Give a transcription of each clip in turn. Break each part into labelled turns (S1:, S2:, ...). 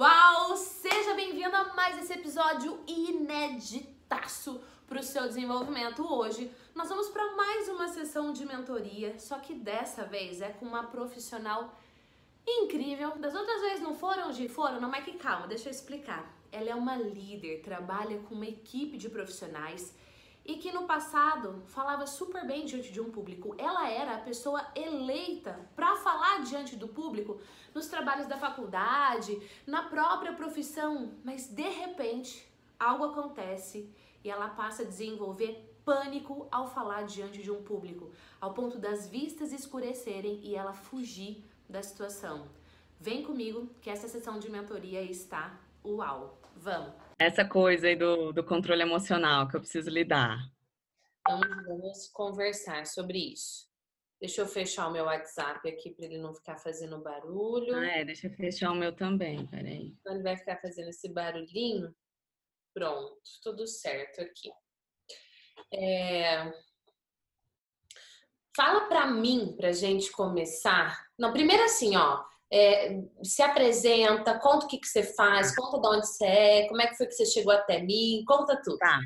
S1: Uau! Seja bem-vindo a mais esse episódio ineditaço para o seu desenvolvimento. Hoje nós vamos para mais uma sessão de mentoria, só que dessa vez é com uma profissional incrível. Das outras vezes não foram, Gi? Foram? Não, mas que calma, deixa eu explicar. Ela é uma líder, trabalha com uma equipe de profissionais e que no passado falava super bem diante de um público. Ela era a pessoa eleita para falar diante do público nos trabalhos da faculdade, na própria profissão, mas de repente algo acontece e ela passa a desenvolver pânico ao falar diante de um público, ao ponto das vistas escurecerem e ela fugir da situação. Vem comigo que essa sessão de mentoria está uau. Vamos!
S2: Essa coisa aí do, do controle emocional que eu preciso lidar.
S1: Vamos, vamos conversar sobre isso. Deixa eu fechar o meu WhatsApp aqui para ele não ficar fazendo barulho.
S2: Ah, é, deixa eu fechar o meu também, peraí.
S1: Então ele vai ficar fazendo esse barulhinho. Pronto, tudo certo aqui. É... Fala para mim, pra gente começar. Não, primeiro assim, ó, é, se apresenta, conta o que, que você faz, conta de onde você é, como é que foi que você chegou até mim, conta tudo.
S2: Tá,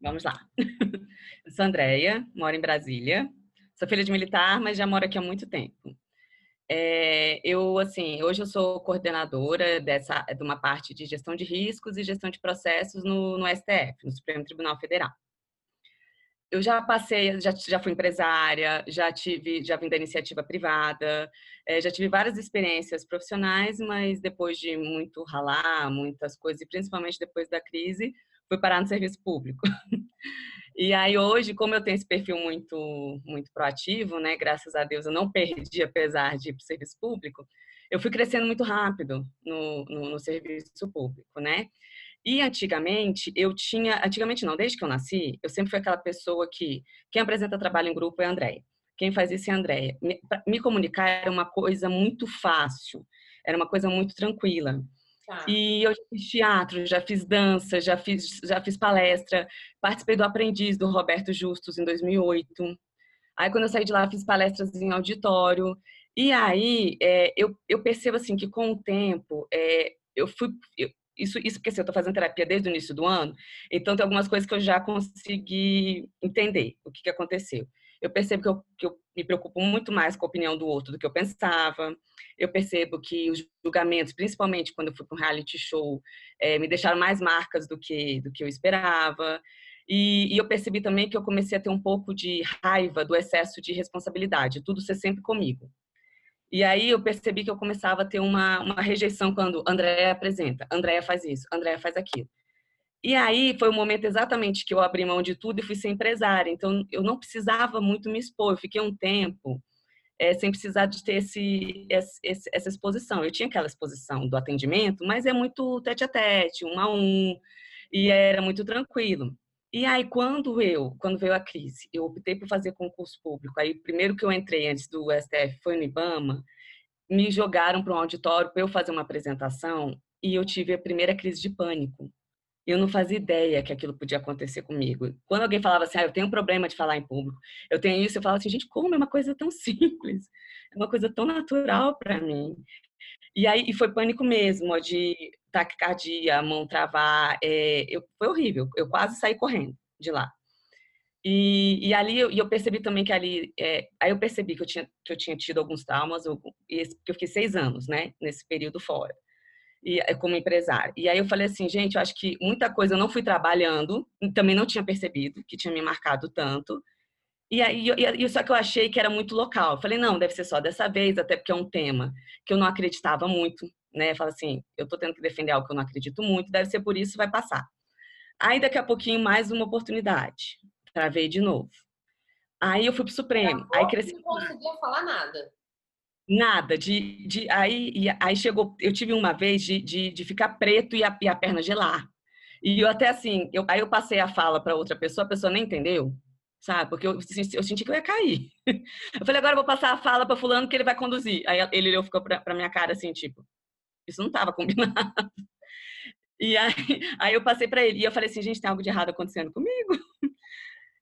S2: vamos lá. Eu sou Andréia, moro em Brasília. Sou filha de militar, mas já moro aqui há muito tempo. É, eu, assim, hoje eu sou coordenadora dessa, de uma parte de gestão de riscos e gestão de processos no, no STF, no Supremo Tribunal Federal eu já passei, já, já fui empresária, já tive, já vim da iniciativa privada, é, já tive várias experiências profissionais, mas depois de muito ralar, muitas coisas, e principalmente depois da crise, fui parar no serviço público. e aí hoje, como eu tenho esse perfil muito, muito proativo, né, graças a Deus eu não perdi apesar de ir para o serviço público, eu fui crescendo muito rápido no, no, no serviço público, né? E antigamente eu tinha, antigamente não, desde que eu nasci, eu sempre fui aquela pessoa que quem apresenta trabalho em grupo é a Andréia. Quem faz isso é a Andréia. Me, me, comunicar era uma coisa muito fácil, era uma coisa muito tranquila. Tá. E eu já fiz teatro, já fiz dança, já fiz, já fiz palestra, participei do Aprendiz do Roberto Justus em 2008. Aí quando eu saí de lá, fiz palestras em auditório. E aí é, eu, eu percebo assim que com o tempo é, eu fui eu, isso, isso porque assim, eu estou fazendo terapia desde o início do ano, então tem algumas coisas que eu já consegui entender o que, que aconteceu. Eu percebo que eu, que eu me preocupo muito mais com a opinião do outro do que eu pensava. Eu percebo que os julgamentos, principalmente quando eu fui para um reality show, é, me deixaram mais marcas do que, do que eu esperava. E, e, eu percebi também que eu comecei a ter um pouco de raiva do excesso de responsabilidade, tudo ser sempre comigo. E aí eu percebi que eu começava a ter uma, uma rejeição quando Andréia apresenta, Andréia faz isso, Andréia faz aquilo. E aí foi o momento exatamente que eu abri mão de tudo e fui ser empresária. Então eu não precisava muito me expor. Eu fiquei um tempo é, sem precisar de ter esse, esse, essa exposição. Eu tinha aquela exposição do atendimento, mas é muito tete a tete, um a um, e era muito tranquilo. E aí, quando eu, quando veio a crise, eu optei por fazer concurso público. Aí, primeiro que eu entrei antes do STF foi no IBAMA, me jogaram para um auditório para eu fazer uma apresentação e eu tive a primeira crise de pânico. Eu não fazia ideia que aquilo podia acontecer comigo. Quando alguém falava assim, ah, eu tenho um problema de falar em público, eu tenho isso, eu falava assim, gente, como é uma coisa tão simples, é uma coisa tão natural para mim. E aí e foi pânico mesmo, de taquicardia, mão travar, é, eu, foi horrível. Eu quase saí correndo de lá. E, e ali eu, e eu percebi também que ali, é, aí eu percebi que eu tinha que eu tinha tido alguns traumas, eu, eu fiquei seis anos, né, nesse período fora, e é, como empresária. E aí eu falei assim, gente, eu acho que muita coisa eu não fui trabalhando, também não tinha percebido que tinha me marcado tanto. E aí, só que eu achei que era muito local. Eu falei, não, deve ser só dessa vez, até porque é um tema que eu não acreditava muito, né? Fala assim, eu tô tendo que defender algo que eu não acredito muito, deve ser por isso, vai passar. Aí daqui a pouquinho mais uma oportunidade. Travei de novo. Aí eu fui pro Supremo. aí cresci.
S1: Não conseguia falar nada.
S2: Nada, de, de aí, aí chegou, eu tive uma vez de, de, de ficar preto e a, e a perna gelar. E eu até assim, eu, aí eu passei a fala para outra pessoa, a pessoa nem entendeu sabe? Porque eu, eu senti que eu ia cair. Eu falei, agora eu vou passar a fala para fulano que ele vai conduzir. Aí ele olhou, ficou pra, pra minha cara assim, tipo, isso não estava combinado. E aí, aí eu passei para ele e eu falei assim, gente, tem algo de errado acontecendo comigo.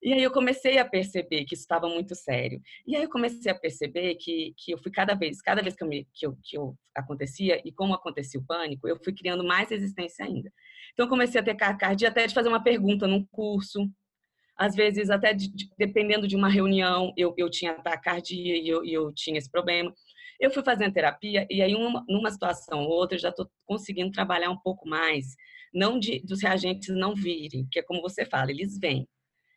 S2: E aí eu comecei a perceber que isso estava muito sério. E aí eu comecei a perceber que, que eu fui cada vez, cada vez que eu, me, que, eu, que eu acontecia, e como acontecia o pânico, eu fui criando mais resistência ainda. Então eu comecei a ter cardia até de fazer uma pergunta num curso. Às vezes, até de, de, dependendo de uma reunião, eu, eu tinha taquicardia e eu, eu tinha esse problema. Eu fui fazendo terapia e aí, uma, numa situação ou outra, eu já estou conseguindo trabalhar um pouco mais. Não de, dos reagentes não virem, que é como você fala, eles vêm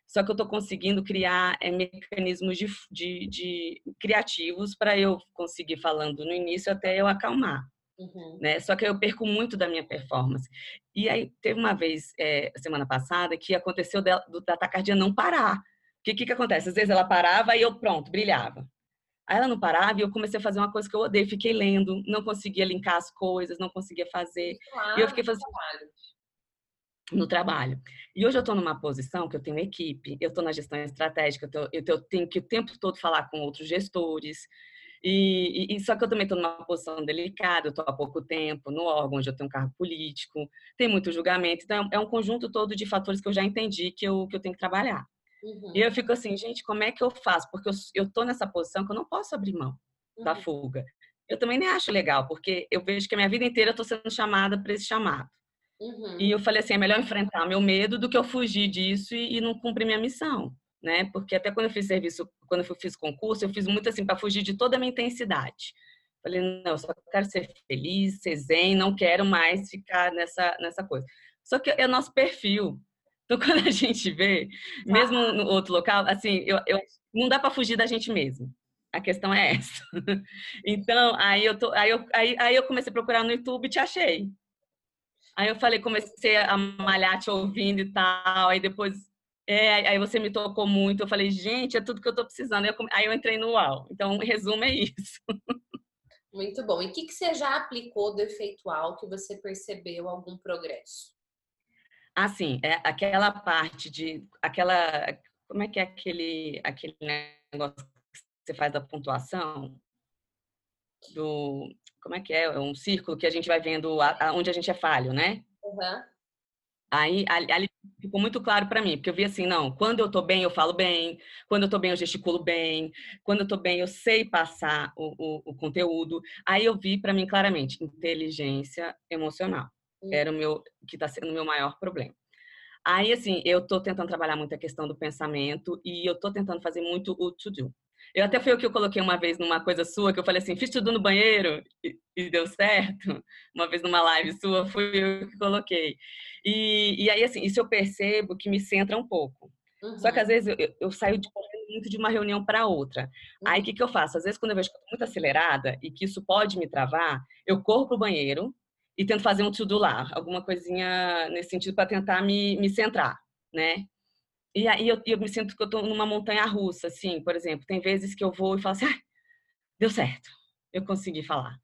S2: só que eu estou conseguindo criar é, mecanismos de, de, de criativos para eu conseguir falando no início até eu acalmar. Uhum. Né? Só que eu perco muito da minha performance. E aí teve uma vez, é, semana passada, que aconteceu da, da tacardia não parar. O que, que, que acontece? Às vezes ela parava e eu, pronto, brilhava. Aí ela não parava e eu comecei a fazer uma coisa que eu odeio. Fiquei lendo, não conseguia linkar as coisas, não conseguia fazer. Claro, e eu fiquei fazendo no trabalho. E hoje eu estou numa posição que eu tenho equipe, eu estou na gestão estratégica, eu, tô, eu, tenho que o tempo todo falar com outros gestores. E, e, só que eu também estou numa posição delicada, estou há pouco tempo no órgão onde eu tenho um cargo político, tem muito julgamento, então é um conjunto todo de fatores que eu já entendi que eu, que eu tenho que trabalhar. Uhum. E eu fico assim, gente, como é que eu faço? Porque eu estou nessa posição que eu não posso abrir mão uhum. da fuga. Eu também nem acho legal, porque eu vejo que a minha vida inteira eu estou sendo chamada para esse chamado. Uhum. E eu falei assim, é melhor enfrentar meu medo do que eu fugir disso e, e não cumprir minha missão, né? Porque até quando eu fiz serviço, quando eu fiz concurso, eu fiz muito assim para fugir de toda a minha intensidade. Falei, não, só quero ser feliz, ser zen, não quero mais ficar nessa, nessa coisa. Só que é nosso perfil. Então, quando a gente vê, mesmo no outro local, assim, eu, eu não dá para fugir da gente mesmo. A questão é essa. Então, aí eu, tô, aí, eu, aí, aí eu comecei a procurar no YouTube e te achei. Aí eu falei, comecei a malhar te ouvindo e tal. Aí depois, é, aí você me tocou muito. Eu falei, gente, é tudo que eu tô precisando. Aí eu, aí eu entrei no UAU. Então, resumo é isso.
S1: Muito bom. E o que, que você já aplicou do efeitual que você percebeu algum progresso?
S2: Assim, é aquela parte de aquela como é que é aquele aquele negócio que você faz da pontuação do como é que é? É um círculo que a gente vai vendo a, a, onde a gente é falho, né? Uhum. Aí, ali, ficou muito claro para mim, porque eu vi assim, não, quando eu tô bem, eu falo bem, quando eu tô bem, eu gesticulo bem, quando eu tô bem, eu sei passar o, o, o conteúdo. Aí eu vi para mim claramente, inteligência emocional. Uhum. Era o meu, que tá sendo o meu maior problema. Aí, assim, eu tô tentando trabalhar muito a questão do pensamento e eu tô tentando fazer muito o to-do. Eu até fui o que eu coloquei uma vez numa coisa sua, que eu falei assim, fiz tudo no banheiro e, e deu certo. Uma vez numa live sua, fui eu que coloquei. E, e aí, assim, isso eu percebo que me centra um pouco. Uhum. Só que às vezes eu, eu saio de muito de uma reunião para outra. Uhum. Aí o que, que eu faço? Às vezes, quando eu vejo que eu tô muito acelerada e que isso pode me travar, eu corro pro banheiro e tento fazer um to-do lá, alguma coisinha nesse sentido para tentar me, me centrar, né? E aí eu, eu me sinto que eu estou numa montanha russa, assim, por exemplo. Tem vezes que eu vou e falo assim, ah, deu certo, eu consegui falar.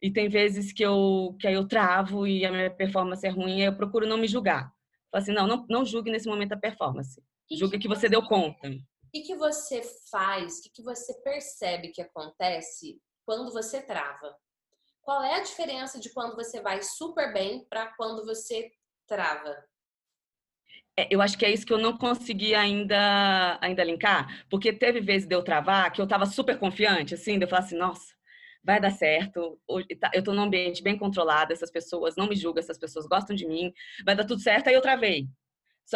S2: E tem vezes que eu que aí eu travo e a minha performance é ruim, eu procuro não me julgar. Falo assim, não, não, não julgue nesse momento a performance. Julgue que, que você deu conta.
S1: O que, que você faz, o que, que você percebe que acontece quando você trava? Qual é a diferença de quando você vai super bem para quando você trava?
S2: É, eu acho que é isso que eu não consegui ainda, ainda linkar, porque teve vezes de eu travar que eu estava super confiante, assim, de eu falar assim, nossa, vai dar certo, tá, eu estou num ambiente bem controlado, essas pessoas não me julgam, essas pessoas gostam de mim, vai dar tudo certo, aí eu travei.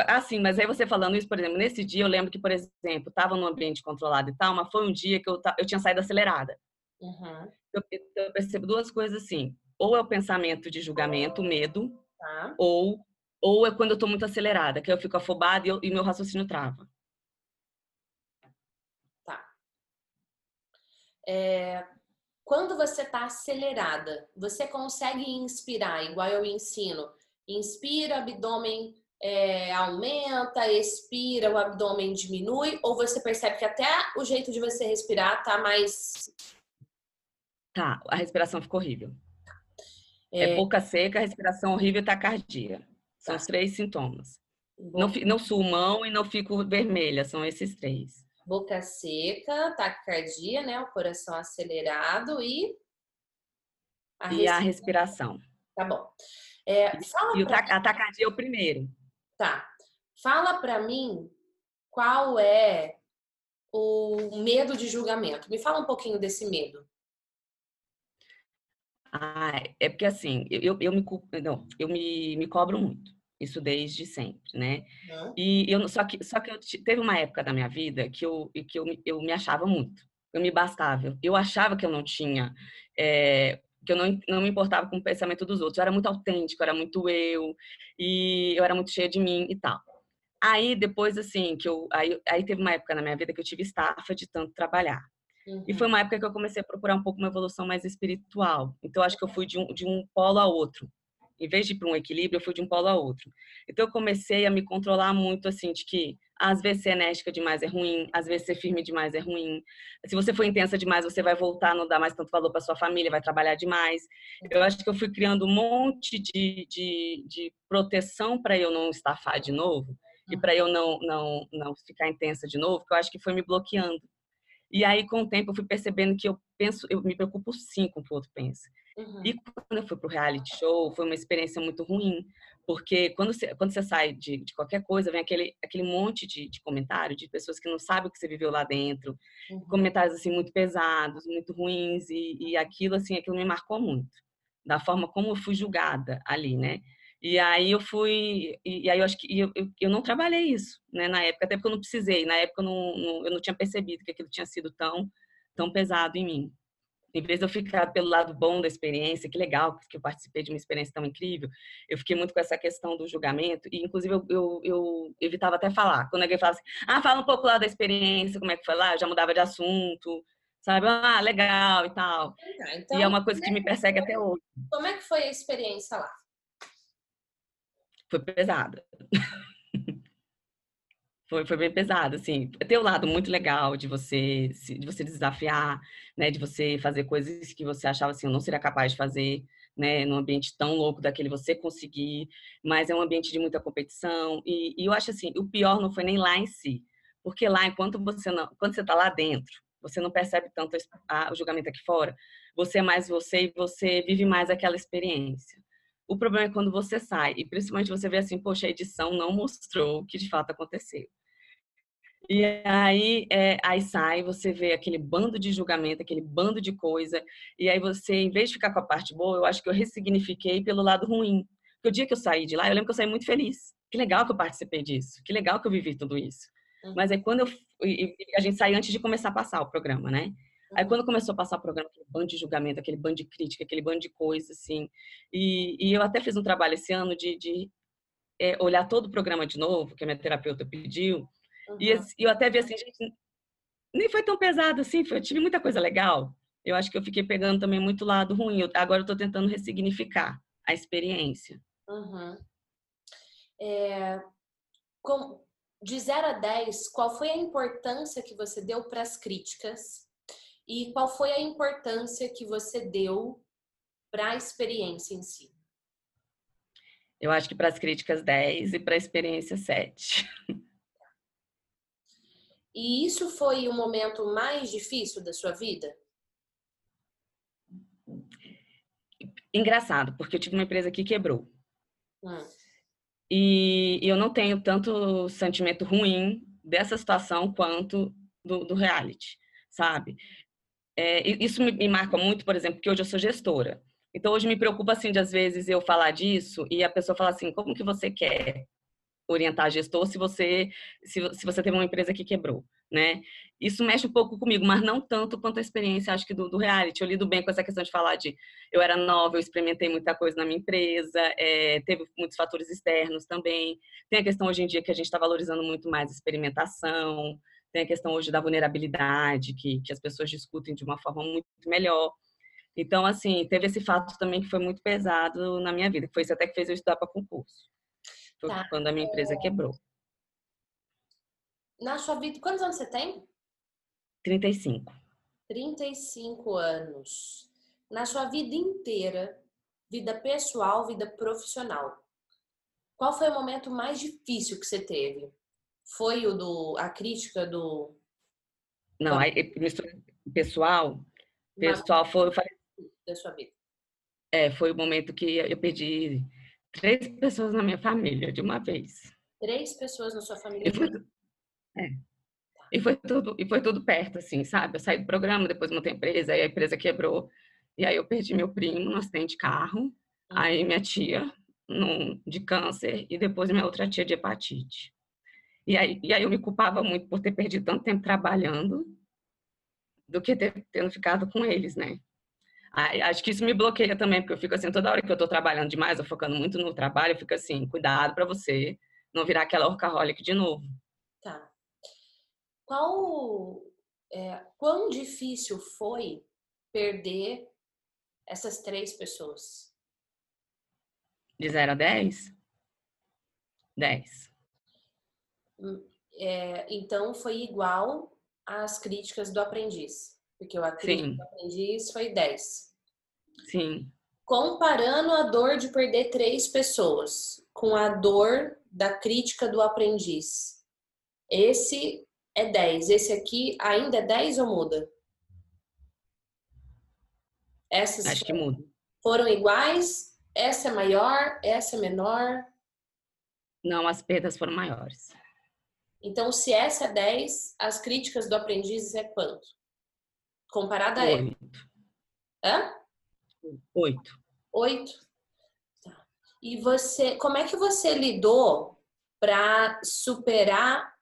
S2: Assim, mas aí você falando isso, por exemplo, nesse dia eu lembro que, por exemplo, estava num ambiente controlado e tal, mas foi um dia que eu, eu tinha saído acelerada. Uhum. Eu, eu percebo duas coisas assim, ou é o pensamento de julgamento, medo, tá. ou ou é quando eu estou muito acelerada, que eu fico afobada e, eu, e meu raciocínio trava.
S1: Tá. É, quando você está acelerada, você consegue inspirar, igual eu ensino. Inspira, abdômen é, aumenta, expira, o abdômen diminui, ou você percebe que até o jeito de você respirar tá mais.
S2: Tá, a respiração ficou horrível. É, é boca seca, respiração horrível e tacardia. São tá. os três sintomas. Não, não suo mão e não fico vermelha, são esses três.
S1: Boca seca, taquicardia, né? O coração acelerado e.
S2: A e a respiração.
S1: Tá bom. É,
S2: e o pra... a taquicardia é o primeiro.
S1: Tá. Fala para mim qual é o medo de julgamento. Me fala um pouquinho desse medo.
S2: Ah, é porque assim, eu, eu, me, não, eu me, me cobro muito, isso desde sempre, né? E eu, só que, só que eu, teve uma época da minha vida que eu, que eu, eu me achava muito, eu me bastava, eu achava que eu não tinha, é, que eu não, não me importava com o pensamento dos outros, eu era muito autêntico, eu era muito eu, e eu era muito cheia de mim e tal. Aí, depois, assim, que eu. Aí, aí teve uma época na minha vida que eu tive estafa de tanto trabalhar. Uhum. E foi uma época que eu comecei a procurar um pouco uma evolução mais espiritual. Então, acho que eu fui de um, de um polo a outro. Em vez de ir para um equilíbrio, eu fui de um polo a outro. Então, eu comecei a me controlar muito, assim, de que às vezes ser enérgica demais é ruim, às vezes ser firme demais é ruim. Se você for intensa demais, você vai voltar, não dar mais tanto valor para sua família, vai trabalhar demais. Eu acho que eu fui criando um monte de, de, de proteção para eu não estafar de novo e para eu não, não, não ficar intensa de novo, que eu acho que foi me bloqueando. E aí, com o tempo, eu fui percebendo que eu penso, eu me preocupo sim com o que o outro pensa. Uhum. E quando eu fui pro reality show, foi uma experiência muito ruim, porque quando você, quando você sai de, de qualquer coisa, vem aquele, aquele monte de, de comentário de pessoas que não sabem o que você viveu lá dentro, uhum. comentários assim muito pesados, muito ruins, e, e aquilo assim, aquilo me marcou muito, da forma como eu fui julgada ali, né? E aí eu fui, e, aí eu acho que eu, eu, eu, não trabalhei isso, né, na época, até porque eu não precisei, na época eu não, não, eu não tinha percebido que aquilo tinha sido tão, tão pesado em mim. Em vez de eu ficar pelo lado bom da experiência, que legal que eu participei de uma experiência tão incrível, eu fiquei muito com essa questão do julgamento, e inclusive eu, eu, eu evitava até falar. Quando alguém falava assim, ah, fala um pouco lá da experiência, como é que foi lá, eu já mudava de assunto, sabe? Ah, legal e tal. Então, e é uma coisa que me persegue até hoje.
S1: Como é que foi a experiência lá?
S2: Foi pesada. foi, foi bem pesada, assim. Tem o um lado muito legal de você de você desafiar, né? De você fazer coisas que você achava assim, eu não seria capaz de fazer, né? Num ambiente tão louco daquele você conseguir. Mas é um ambiente de muita competição. E, e eu acho assim, o pior não foi nem lá em si. Porque lá, enquanto você não... Quando você tá lá dentro, você não percebe tanto a, o julgamento aqui fora. Você é mais você e você vive mais aquela experiência. O problema é quando você sai, e principalmente você vê assim, poxa, a edição não mostrou o que de fato aconteceu. E aí, é, aí sai, você vê aquele bando de julgamento, aquele bando de coisa, e aí você, em vez de ficar com a parte boa, eu acho que eu ressignifiquei pelo lado ruim. Porque o dia que eu saí de lá, eu lembro que eu saí muito feliz. Que legal que eu participei disso, que legal que eu vivi tudo isso. Uhum. Mas aí quando eu. a gente sai antes de começar a passar o programa, né? Aí quando começou a passar o programa, aquele bando de julgamento, aquele bando de crítica, aquele bando de coisa, assim. E, e eu até fiz um trabalho esse ano de, de é, olhar todo o programa de novo, que a minha terapeuta pediu. Uhum. E eu até vi assim, gente, nem foi tão pesado assim, foi, eu tive muita coisa legal. Eu acho que eu fiquei pegando também muito lado ruim. Eu, agora eu estou tentando ressignificar a experiência.
S1: Uhum. É, com, de 0 a 10, qual foi a importância que você deu para as críticas e qual foi a importância que você deu para a experiência em si?
S2: Eu acho que para as críticas 10 e para a experiência 7.
S1: E isso foi o momento mais difícil da sua vida?
S2: Engraçado, porque eu tive uma empresa que quebrou. Hum. E eu não tenho tanto sentimento ruim dessa situação quanto do, do reality, sabe? É, isso me, me marca muito, por exemplo, que hoje eu sou gestora. Então, hoje me preocupa, assim, de às vezes eu falar disso e a pessoa fala assim, como que você quer orientar gestor se você, se, se você teve uma empresa que quebrou, né? Isso mexe um pouco comigo, mas não tanto quanto a experiência, acho que do, do reality. Eu lido bem com essa questão de falar de eu era nova, eu experimentei muita coisa na minha empresa, é, teve muitos fatores externos também. Tem a questão hoje em dia que a gente está valorizando muito mais experimentação, tem a questão hoje da vulnerabilidade, que, que as pessoas discutem de uma forma muito melhor. Então, assim, teve esse fato também que foi muito pesado na minha vida, que foi isso até que fez eu estudar para concurso. Foi tá. quando a minha empresa quebrou.
S1: Na sua vida, quantos anos você tem?
S2: 35.
S1: 35 anos. Na sua vida inteira, vida pessoal, vida profissional, qual foi o momento mais difícil que você teve? Foi o do a crítica do
S2: Não, aí pessoal, pessoal foi eu falei,
S1: da sua vida.
S2: É, foi o momento que eu perdi três pessoas na minha família de uma vez.
S1: Três pessoas na sua família?
S2: Fui, É. E foi tudo, e foi tudo perto, assim, sabe? Eu saí do programa, depois montei a empresa, aí a empresa quebrou. E aí eu perdi meu primo no acidente de carro, uhum. aí minha tia num, de câncer e depois minha outra tia de hepatite. E aí, e aí eu me culpava muito por ter perdido tanto tempo trabalhando do que ter, tendo ficado com eles, né? Aí, acho que isso me bloqueia também, porque eu fico assim, toda hora que eu tô trabalhando demais, eu focando muito no trabalho, eu fico assim, cuidado para você não virar aquela workaholic de novo.
S1: Tá. Qual, é, quão difícil foi perder essas três pessoas?
S2: De 0 a 10? 10.
S1: É, então foi igual às críticas do aprendiz. Porque o crítica do aprendiz foi 10.
S2: Sim.
S1: Comparando a dor de perder três pessoas com a dor da crítica do aprendiz. Esse é 10. Esse aqui ainda é 10 ou muda?
S2: Essas Acho que muda.
S1: Foram iguais? Essa é maior? Essa é menor?
S2: Não, as perdas foram maiores.
S1: Então, se essa é 10, as críticas do aprendiz é quanto? Comparada a
S2: ela.
S1: Hã?
S2: Oito.
S1: Oito? Tá. E você, como é que você lidou para superar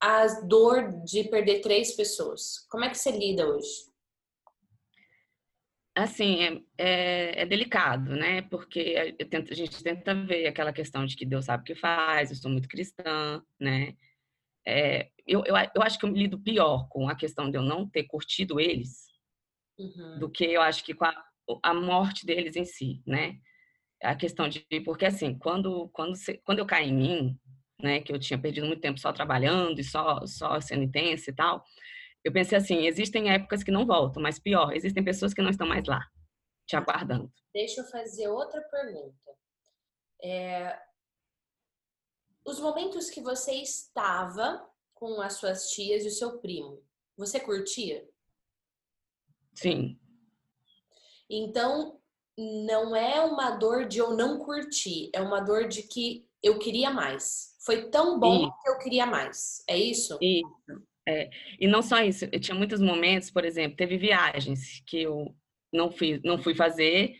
S1: a dor de perder três pessoas? Como é que você lida hoje?
S2: Assim, é, é, é delicado, né? Porque tento, a gente tenta ver aquela questão de que Deus sabe o que faz, eu sou muito cristã, né? É, eu, eu, eu acho que eu me lido pior com a questão de eu não ter curtido eles uhum. do que eu acho que com a, a morte deles em si, né? A questão de porque assim, quando quando quando eu caí em mim, né, que eu tinha perdido muito tempo só trabalhando e só só sendo intensa e tal, eu pensei assim, existem épocas que não voltam, mas pior, existem pessoas que não estão mais lá, te aguardando.
S1: Deixa eu fazer outra pergunta. É, os momentos que você estava com as suas tias e o seu primo, você curtia?
S2: Sim.
S1: Então, não é uma dor de eu não curtir, é uma dor de que eu queria mais. Foi tão bom isso. que eu queria mais. É isso?
S2: Isso. É, e não só isso, eu tinha muitos momentos, por exemplo, teve viagens que eu não fui, não fui fazer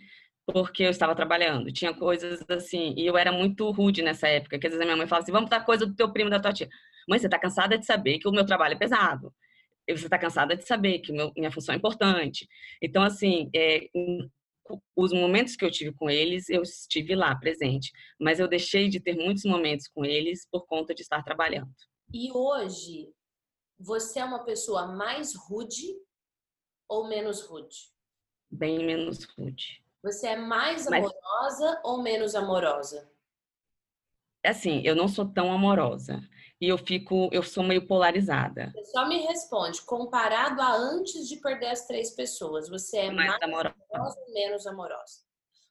S2: porque eu estava trabalhando. Tinha coisas assim, e eu era muito rude nessa época, que às vezes a minha mãe falava assim, vamos dar coisa do teu primo, da tua tia. Mãe, você está cansada de saber que o meu trabalho é pesado. Você está cansada de saber que meu, minha função é importante. Então, assim, é, os momentos que eu tive com eles, eu estive lá, presente. Mas eu deixei de ter muitos momentos com eles por conta de estar trabalhando.
S1: E hoje, você é uma pessoa mais rude ou menos rude?
S2: Bem menos rude.
S1: Você é mais amorosa Mas... ou menos amorosa?
S2: Assim, eu não sou tão amorosa. E eu fico, eu sou meio polarizada.
S1: Você só me responde, comparado a antes de perder as três pessoas, você é mais, mais amorosa ou menos amorosa?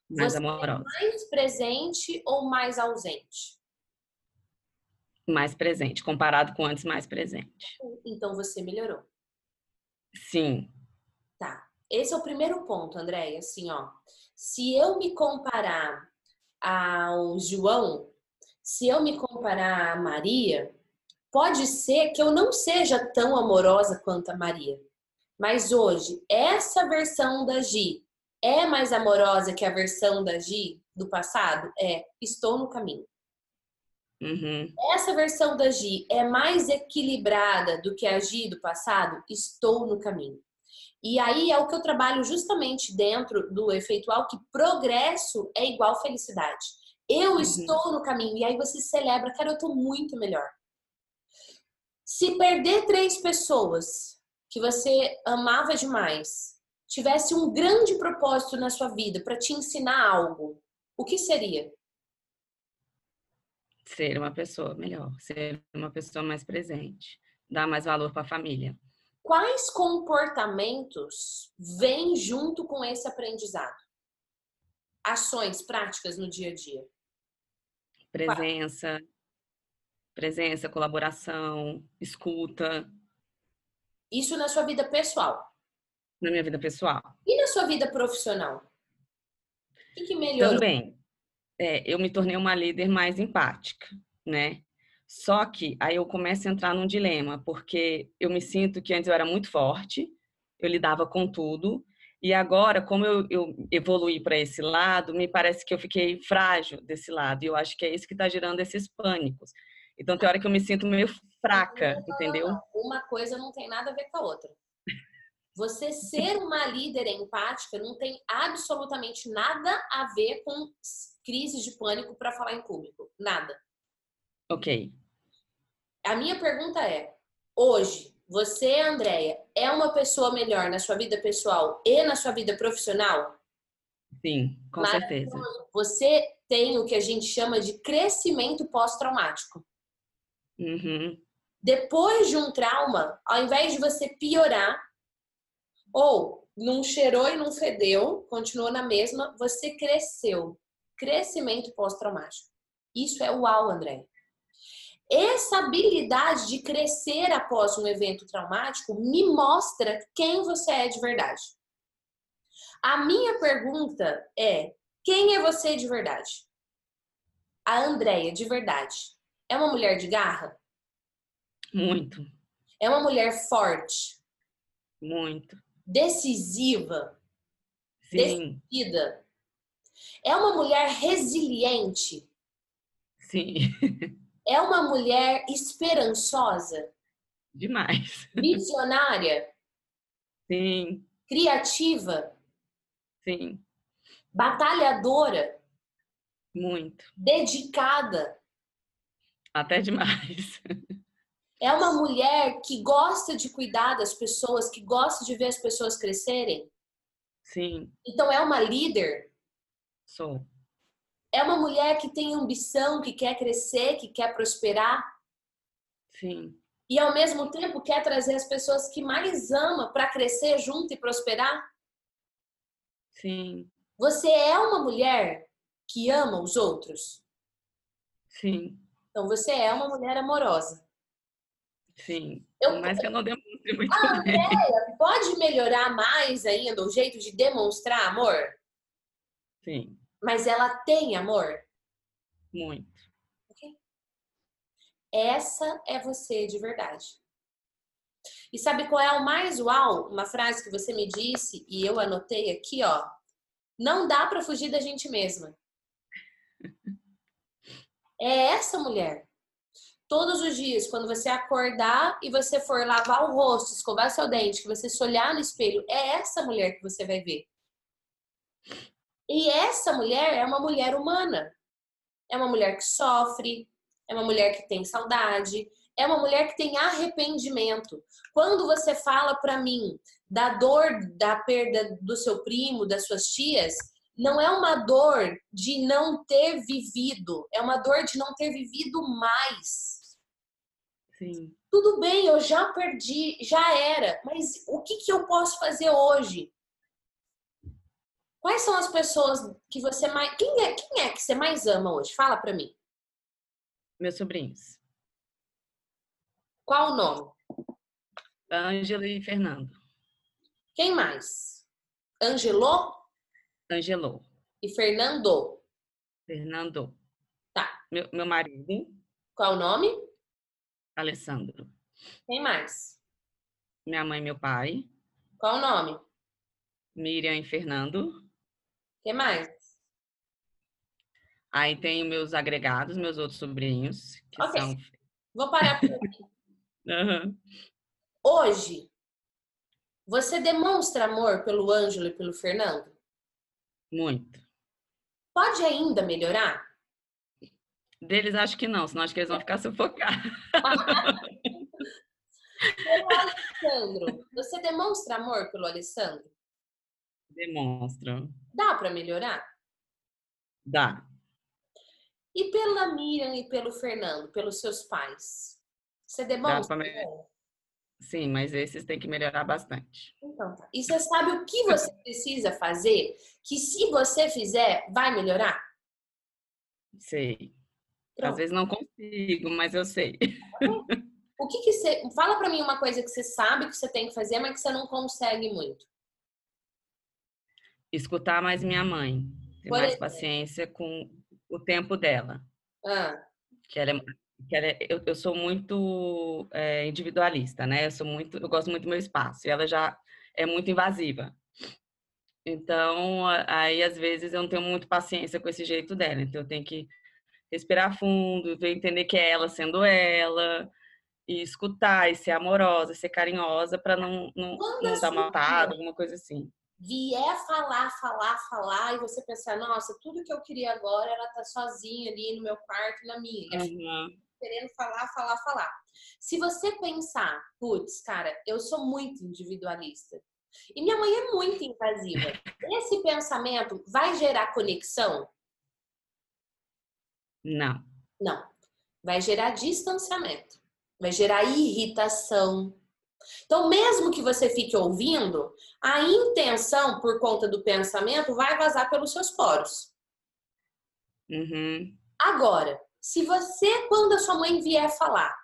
S2: Mais você é amorosa.
S1: É mais presente ou mais ausente?
S2: Mais presente, comparado com antes mais presente.
S1: Então você melhorou.
S2: Sim.
S1: Tá. Esse é o primeiro ponto, Andréia. Assim, ó. Se eu me comparar ao João, se eu me comparar a Maria, pode ser que eu não seja tão amorosa quanto a Maria. Mas hoje, essa versão da Gi é mais amorosa que a versão da Gi do passado? É, estou no caminho.
S2: Uhum.
S1: Essa versão da Gi é mais equilibrada do que a Gi do passado? Estou no caminho. E aí é o que eu trabalho justamente dentro do efeitual, que progresso é igual felicidade. Eu uhum. estou no caminho. E aí você celebra, cara, eu estou muito melhor. Se perder três pessoas que você amava demais, tivesse um grande propósito na sua vida para te ensinar algo, o que seria?
S2: Ser uma pessoa melhor, ser uma pessoa mais presente, dar mais valor para a família.
S1: Quais comportamentos vêm junto com esse aprendizado? Ações práticas no dia a dia.
S2: Presença, presença, colaboração, escuta.
S1: Isso na sua vida pessoal?
S2: Na minha vida pessoal.
S1: E na sua vida profissional? O que, que melhorou?
S2: Também é, eu me tornei uma líder mais empática, né? Só que aí eu começo a entrar num dilema, porque eu me sinto que antes eu era muito forte, eu lidava com tudo, e agora, como eu, eu evoluí para esse lado, me parece que eu fiquei frágil desse lado, e eu acho que é isso que está gerando esses pânicos. Então, tem hora que eu me sinto meio fraca, não, não, entendeu? Não,
S1: uma coisa não tem nada a ver com a outra. Você ser uma líder empática não tem absolutamente nada a ver com crises de pânico para falar em público. Nada.
S2: Ok.
S1: A minha pergunta é: hoje, você, Andréia, é uma pessoa melhor na sua vida pessoal e na sua vida profissional?
S2: Sim, com certeza.
S1: Você tem o que a gente chama de crescimento pós-traumático.
S2: Uhum.
S1: Depois de um trauma, ao invés de você piorar, ou não cheirou e não fedeu, continuou na mesma, você cresceu. Crescimento pós-traumático. Isso é uau, André. Essa habilidade de crescer após um evento traumático me mostra quem você é de verdade. A minha pergunta é: quem é você de verdade? A Andréia de verdade é uma mulher de garra?
S2: Muito.
S1: É uma mulher forte?
S2: Muito.
S1: Decisiva?
S2: Sim.
S1: Decidida? É uma mulher resiliente?
S2: Sim.
S1: É uma mulher esperançosa?
S2: Demais.
S1: Visionária?
S2: Sim.
S1: Criativa?
S2: Sim.
S1: Batalhadora?
S2: Muito.
S1: Dedicada?
S2: Até demais.
S1: É uma mulher que gosta de cuidar das pessoas, que gosta de ver as pessoas crescerem?
S2: Sim.
S1: Então é uma líder?
S2: Sou.
S1: É uma mulher que tem ambição, que quer crescer, que quer prosperar?
S2: Sim.
S1: E ao mesmo tempo quer trazer as pessoas que mais ama para crescer junto e prosperar?
S2: Sim.
S1: Você é uma mulher que ama os outros?
S2: Sim.
S1: Então você é uma mulher amorosa.
S2: Sim. Eu, Mas que eu não demonstre muito a
S1: bem. Andréia pode melhorar mais ainda o jeito de demonstrar amor?
S2: Sim.
S1: Mas ela tem amor?
S2: Muito.
S1: Okay. Essa é você de verdade. E sabe qual é o mais uau? Uma frase que você me disse e eu anotei aqui, ó. Não dá para fugir da gente mesma. É essa mulher. Todos os dias, quando você acordar e você for lavar o rosto, escovar seu dente, que você se olhar no espelho, é essa mulher que você vai ver. E essa mulher é uma mulher humana. É uma mulher que sofre, é uma mulher que tem saudade, é uma mulher que tem arrependimento. Quando você fala para mim da dor da perda do seu primo, das suas tias, não é uma dor de não ter vivido, é uma dor de não ter vivido mais.
S2: Sim.
S1: Tudo bem, eu já perdi, já era, mas o que, que eu posso fazer hoje? Quais são as pessoas que você mais. Quem é, quem é que você mais ama hoje? Fala para mim.
S2: Meus sobrinhos.
S1: Qual o nome?
S2: Ângelo e Fernando.
S1: Quem mais? Angelo?
S2: Angelo.
S1: E Fernando?
S2: Fernando.
S1: Tá.
S2: Meu, meu marido.
S1: Qual o nome?
S2: Alessandro.
S1: Quem mais?
S2: Minha mãe e meu pai.
S1: Qual o nome?
S2: Miriam e Fernando.
S1: Quem mais?
S2: Aí tem meus agregados, meus outros sobrinhos. Que
S1: ok.
S2: São...
S1: Vou parar por aqui.
S2: uhum.
S1: Hoje, você demonstra amor pelo Ângelo e pelo Fernando?
S2: Muito.
S1: Pode ainda melhorar?
S2: Deles acho que não, senão acho que eles vão ficar sufocados.
S1: pelo Alessandro, você demonstra amor pelo Alessandro?
S2: Demonstra.
S1: Dá para melhorar?
S2: Dá.
S1: E pela Miriam e pelo Fernando, pelos seus pais? Você demonstra?
S2: Sim, mas esses têm que melhorar bastante.
S1: Então tá. E você sabe o que você precisa fazer? Que se você fizer, vai melhorar?
S2: Sei. Pronto. Às vezes não consigo, mas eu sei.
S1: O que, que você. Fala para mim uma coisa que você sabe que você tem que fazer, mas que você não consegue muito.
S2: Escutar mais minha mãe. Ter Por mais exemplo. paciência com o tempo dela.
S1: Ah.
S2: Que ela é, que ela, é, eu, eu sou muito é, individualista, né? Eu sou muito, eu gosto muito do meu espaço. E ela já é muito invasiva. Então, aí às vezes eu não tenho muito paciência com esse jeito dela. Então, eu tenho que respirar fundo, entender que é ela sendo ela, e escutar, e ser amorosa, ser carinhosa, para não, não, não dar matado, alguma coisa assim.
S1: Vier falar, falar, falar, e você pensar, nossa, tudo que eu queria agora era estar sozinha ali no meu quarto, na minha. Uhum. Querendo falar, falar, falar. Se você pensar, putz, cara, eu sou muito individualista e minha mãe é muito invasiva. Esse pensamento vai gerar conexão?
S2: Não.
S1: Não. Vai gerar distanciamento. Vai gerar irritação. Então, mesmo que você fique ouvindo, a intenção por conta do pensamento vai vazar pelos seus poros.
S2: Uhum.
S1: Agora, se você, quando a sua mãe vier falar,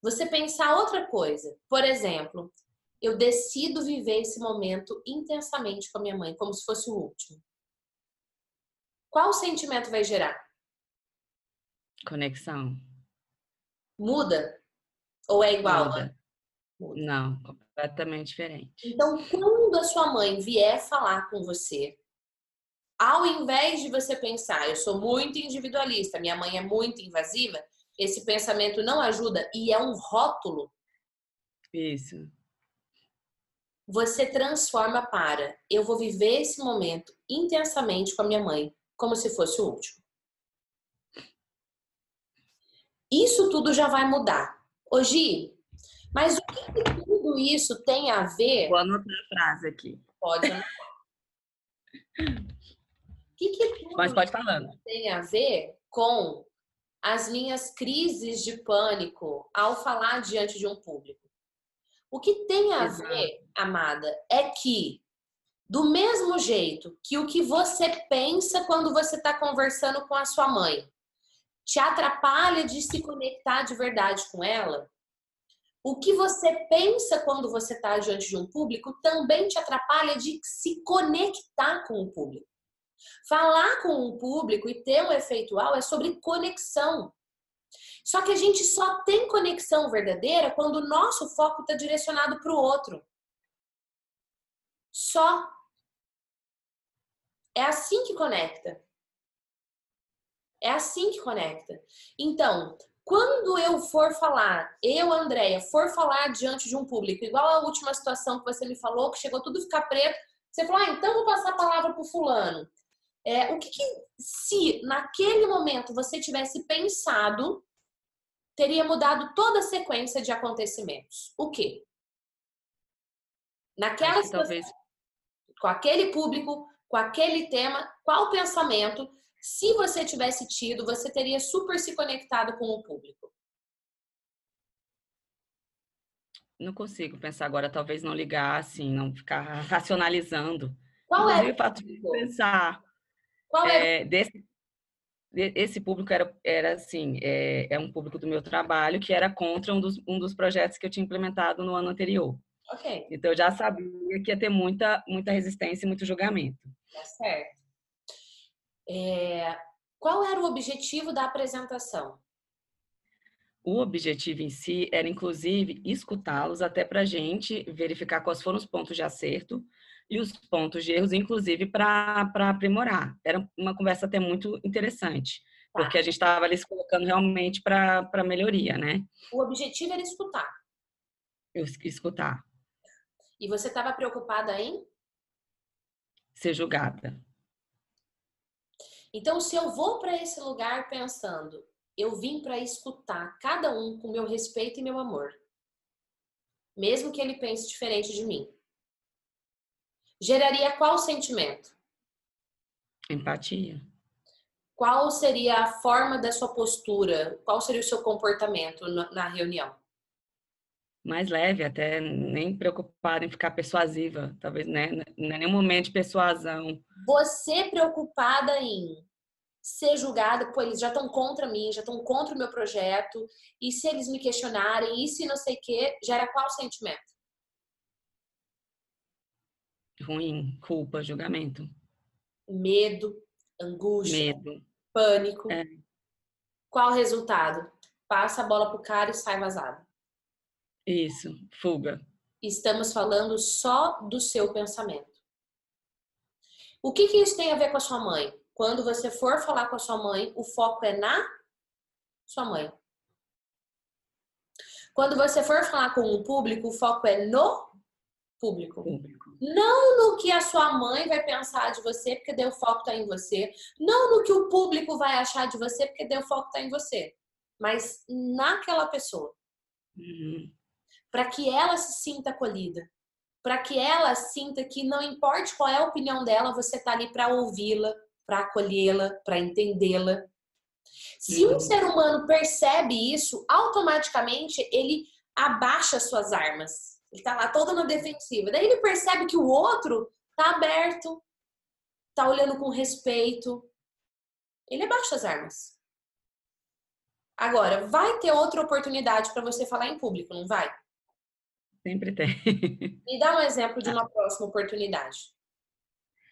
S1: você pensar outra coisa, por exemplo, eu decido viver esse momento intensamente com a minha mãe, como se fosse o último. Qual sentimento vai gerar?
S2: Conexão.
S1: Muda? Ou é igual?
S2: Muda. Muda. Não, completamente diferente.
S1: Então, quando a sua mãe vier falar com você, ao invés de você pensar, eu sou muito individualista, minha mãe é muito invasiva, esse pensamento não ajuda e é um rótulo.
S2: Isso
S1: você transforma para eu vou viver esse momento intensamente com a minha mãe, como se fosse o último. Isso tudo já vai mudar. Hoje, mas o que, que, tudo isso tem a ver?
S2: Vou anotar a frase aqui.
S1: Pode anotar. O que, que tudo
S2: mas pode falando.
S1: tem a ver com as minhas crises de pânico ao falar diante de um público? O que tem a Exato. ver, amada, é que do mesmo jeito que o que você pensa quando você está conversando com a sua mãe te atrapalha de se conectar de verdade com ela, o que você pensa quando você está diante de um público também te atrapalha de se conectar com o público. Falar com o público e ter um efeitual é sobre conexão. Só que a gente só tem conexão verdadeira quando o nosso foco está direcionado para o outro. Só. É assim que conecta. É assim que conecta. Então, quando eu for falar, eu, Andréia, for falar diante de um público, igual a última situação que você me falou, que chegou tudo ficar preto, você falou, ah, então vou passar a palavra para o fulano. É, o que, que, se naquele momento você tivesse pensado teria mudado toda a sequência de acontecimentos. O quê? Naquela situação, talvez... com aquele público, com aquele tema, qual pensamento, se você tivesse tido, você teria super se conectado com o público?
S2: Não consigo pensar agora, talvez não ligar assim, não ficar racionalizando.
S1: Qual é
S2: o fato de pensar Qual é, é desse esse público era, era assim, é, é, um público do meu trabalho que era contra um dos, um dos projetos que eu tinha implementado no ano anterior.
S1: Ok.
S2: Então eu já sabia que ia ter muita, muita resistência e muito julgamento.
S1: Tá certo. É, qual era o objetivo da apresentação?
S2: O objetivo em si era, inclusive, escutá-los até para a gente verificar quais foram os pontos de acerto e os pontos de erros, inclusive, para aprimorar. Era uma conversa até muito interessante, tá. porque a gente estava ali se colocando realmente para melhoria, né?
S1: O objetivo era escutar.
S2: Eu, escutar.
S1: E você estava preocupada em?
S2: Ser julgada.
S1: Então, se eu vou para esse lugar pensando, eu vim para escutar cada um com meu respeito e meu amor, mesmo que ele pense diferente de mim geraria qual sentimento?
S2: Empatia.
S1: Qual seria a forma da sua postura? Qual seria o seu comportamento na reunião?
S2: Mais leve, até nem preocupada em ficar persuasiva, talvez né? não é nenhum momento de persuasão.
S1: Você preocupada em ser julgada, pô, eles já estão contra mim, já estão contra o meu projeto, e se eles me questionarem, e se não sei o quê, gera qual sentimento?
S2: ruim, culpa, julgamento.
S1: Medo, angústia,
S2: Medo.
S1: pânico. É. Qual o resultado? passa a bola pro cara e sai vazado.
S2: Isso, fuga.
S1: Estamos falando só do seu pensamento. O que, que isso tem a ver com a sua mãe? Quando você for falar com a sua mãe, o foco é na sua mãe. Quando você for falar com o público, o foco é no público.
S2: público.
S1: Não no que a sua mãe vai pensar de você, porque deu foco tá em você. Não no que o público vai achar de você, porque deu foco tá em você. Mas naquela pessoa.
S2: Uhum.
S1: Para que ela se sinta acolhida. Para que ela sinta que não importe qual é a opinião dela, você tá ali para ouvi-la, para acolhê-la, para entendê-la. Se um ser humano percebe isso, automaticamente ele abaixa suas armas. Ele tá lá todo na defensiva. Daí ele percebe que o outro tá aberto, tá olhando com respeito. Ele abaixa as armas. Agora, vai ter outra oportunidade para você falar em público, não vai?
S2: Sempre tem.
S1: Me dá um exemplo de uma próxima oportunidade.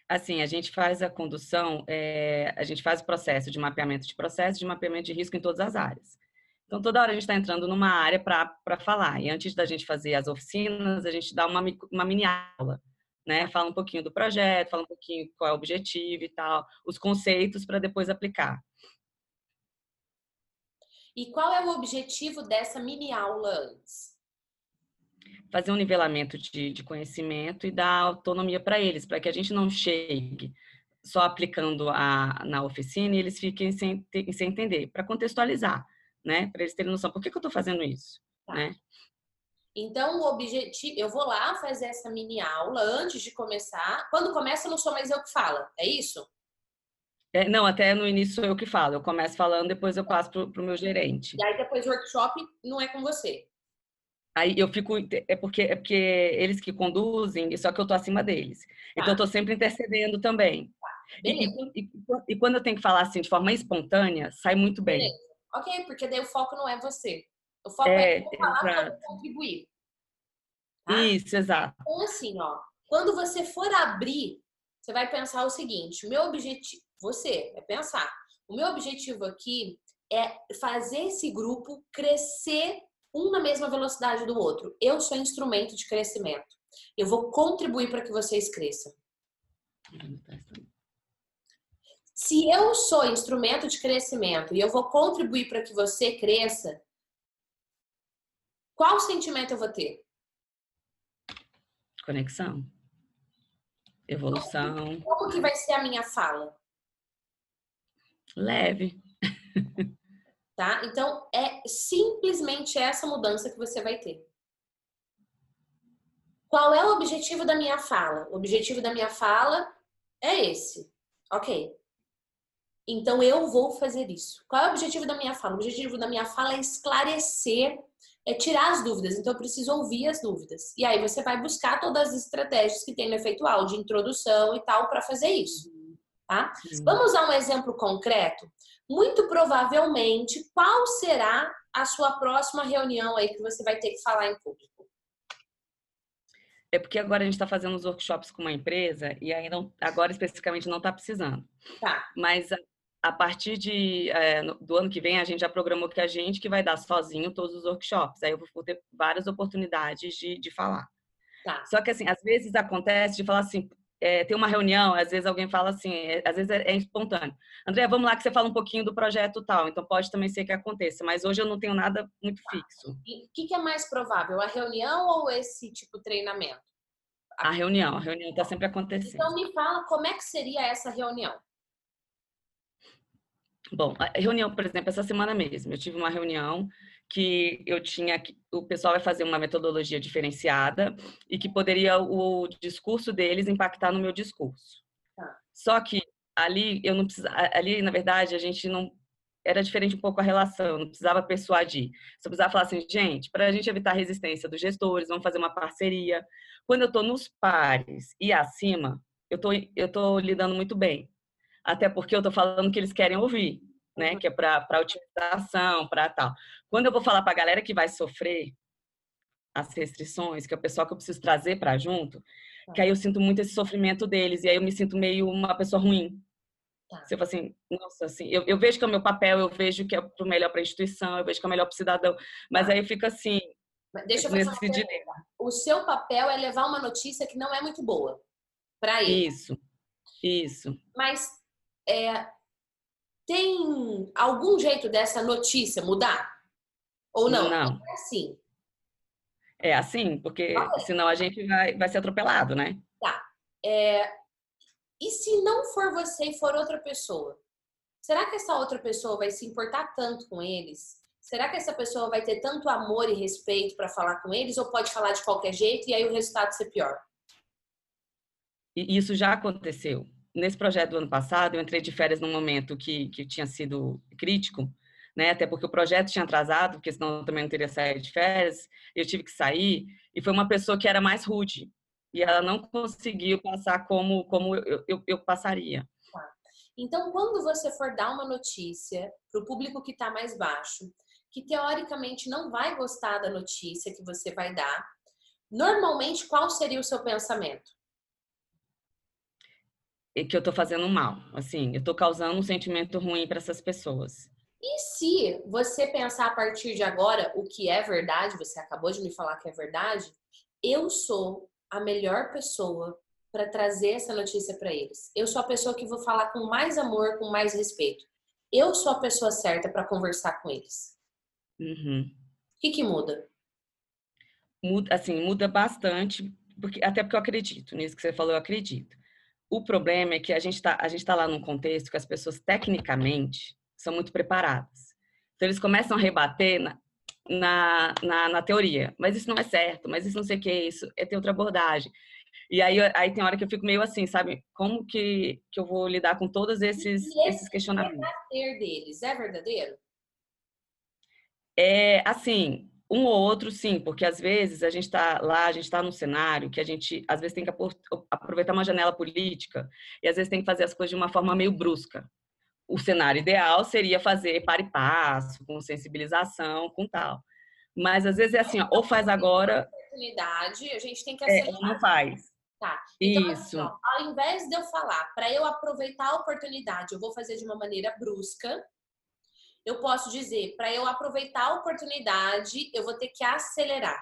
S2: Assim, a gente faz a condução, é, a gente faz o processo de mapeamento de processo, de mapeamento de risco em todas as áreas. Então, toda hora a gente está entrando numa área para falar. E antes da gente fazer as oficinas, a gente dá uma, uma mini aula, né? Fala um pouquinho do projeto, fala um pouquinho qual é o objetivo e tal, os conceitos para depois aplicar.
S1: E qual é o objetivo dessa mini aula antes?
S2: Fazer um nivelamento de, de conhecimento e dar autonomia para eles, para que a gente não chegue só aplicando a, na oficina e eles fiquem sem, sem entender, para contextualizar, né? Para eles terem noção, por que, que eu estou fazendo isso, tá. né?
S1: Então, o objetivo, eu vou lá fazer essa mini aula antes de começar. Quando começa, não sou mais eu que falo, é isso?
S2: É, não, até no início sou eu que falo. Eu começo falando, depois eu passo para o meu gerente.
S1: E aí, depois o workshop não é com você.
S2: Aí eu fico. É porque, é porque eles que conduzem, só que eu tô acima deles. Então eu tô sempre intercedendo também. E, e, e, quando eu tenho que falar assim de forma espontânea, sai muito bem. Beleza.
S1: Ok, porque daí o foco não é você. O foco é, é falar para contribuir.
S2: Tá? Isso, exato.
S1: Então, assim, ó, quando você for abrir, você vai pensar o seguinte: o meu objetivo, você vai pensar, o meu objetivo aqui é fazer esse grupo crescer um na mesma velocidade do outro. Eu sou instrumento de crescimento. Eu vou contribuir para que vocês cresçam. Se eu sou instrumento de crescimento e eu vou contribuir para que você cresça, qual sentimento eu vou ter?
S2: Conexão. Evolução.
S1: Como que vai ser a minha fala?
S2: Leve.
S1: tá? Então é simplesmente essa mudança que você vai ter. Qual é o objetivo da minha fala? O objetivo da minha fala é esse. OK. Então eu vou fazer isso. Qual é o objetivo da minha fala? O objetivo da minha fala é esclarecer, é tirar as dúvidas. Então eu preciso ouvir as dúvidas. E aí você vai buscar todas as estratégias que tem no efeito áudio, introdução e tal para fazer isso. Tá? Vamos a um exemplo concreto? Muito provavelmente, qual será a sua próxima reunião aí que você vai ter que falar em público?
S2: É porque agora a gente está fazendo os workshops com uma empresa e aí não, agora especificamente não está precisando.
S1: Tá.
S2: Mas a, a partir de, é, do ano que vem a gente já programou que a gente que vai dar sozinho todos os workshops. Aí eu vou ter várias oportunidades de, de falar.
S1: Tá.
S2: Só que assim, às vezes acontece de falar assim, é, tem uma reunião, às vezes alguém fala assim, é, às vezes é, é, espontâneo. André, vamos lá que você fala um pouquinho do projeto tal, então pode também ser que aconteça, mas hoje eu não tenho nada muito fixo.
S1: O que, que, é mais provável, a reunião ou esse tipo de treinamento?
S2: A reunião, a reunião está sempre acontecendo.
S1: Então me fala como é que seria essa reunião.
S2: Bom, a reunião, por exemplo, essa semana mesmo, eu tive uma reunião que eu tinha que o pessoal vai fazer uma metodologia diferenciada e que poderia o discurso deles impactar no meu discurso.
S1: Tá.
S2: Só que ali eu não precisava, ali na verdade a gente não era diferente um pouco a relação, não precisava persuadir. Só precisava falar assim, gente, para a gente evitar a resistência dos gestores, vamos fazer uma parceria. Quando eu estou nos pares e acima, eu tô, eu tô lidando muito bem. Até porque eu estou falando que eles querem ouvir né? Uhum. Que é para otimização, para tal. Quando eu vou falar para a galera que vai sofrer as restrições, que é o pessoal que eu preciso trazer para junto, que aí eu sinto muito esse sofrimento deles e aí eu me sinto meio uma pessoa ruim. Tá. Você fala assim, nossa, assim, eu, eu, vejo que é o meu papel, eu vejo que é o melhor para a instituição, eu vejo que é o melhor para o cidadão, mas tá. aí fica assim.
S1: Deixa eu nesse uma. O seu papel é levar uma notícia que não é muito boa para ele.
S2: Isso, isso.
S1: Mas é, tem algum jeito dessa notícia mudar? Ou não?
S2: Não.
S1: É assim.
S2: É assim, porque senão a gente vai, vai ser atropelado, né?
S1: Tá. É, e se não for você e for outra pessoa? Será que essa outra pessoa vai se importar tanto com eles? Será que essa pessoa vai ter tanto amor e respeito para falar com eles ou pode falar de qualquer jeito e aí o resultado ser pior?
S2: E isso já aconteceu. Nesse projeto do ano passado, eu entrei de férias num momento que, que tinha sido crítico, né? Até porque o projeto tinha atrasado, porque senão eu também não teria saído de férias. Eu tive que sair e foi uma pessoa que era mais rude e ela não conseguiu passar como, como eu, eu, eu passaria.
S1: Tá. Então, quando você for dar uma notícia para o público que está mais baixo, que teoricamente não vai gostar da notícia que você vai dar, normalmente qual seria o seu pensamento?
S2: Que eu estou fazendo mal, assim, eu estou causando um sentimento ruim para essas pessoas.
S1: E se você pensar a partir de agora o que é verdade, você acabou de me falar que é verdade, eu sou a melhor pessoa para trazer essa notícia para eles. Eu sou a pessoa que vou falar com mais amor, com mais respeito. Eu sou a pessoa certa para conversar com eles.
S2: Uhum.
S1: O que, que muda?
S2: Muda, assim, muda bastante, porque até porque eu acredito nisso que você falou, eu acredito. O problema é que a gente está tá lá num contexto que as pessoas tecnicamente são muito preparadas. Então eles começam a rebater na, na, na, na, teoria. Mas isso não é certo, mas isso não sei o que é isso, é ter outra abordagem. E aí, aí tem hora que eu fico meio assim, sabe? Como que, que eu vou lidar com todos esses, e esses questionamentos?
S1: O deles é verdadeiro?
S2: É, assim, um ou outro, sim, porque às vezes a gente está lá, a gente está num cenário que a gente, às vezes, tem que aproveitar uma janela política e às vezes tem que fazer as coisas de uma forma meio brusca o cenário ideal seria fazer para e passo, com sensibilização, com tal. Mas às vezes é assim, ó, ou faz agora.
S1: Oportunidade, a gente tem que aceitar.
S2: É, não faz.
S1: Tá. Então,
S2: Isso.
S1: Assim, ó, ao invés de eu falar, para eu aproveitar a oportunidade, eu vou fazer de uma maneira brusca. Eu posso dizer, para eu aproveitar a oportunidade, eu vou ter que acelerar.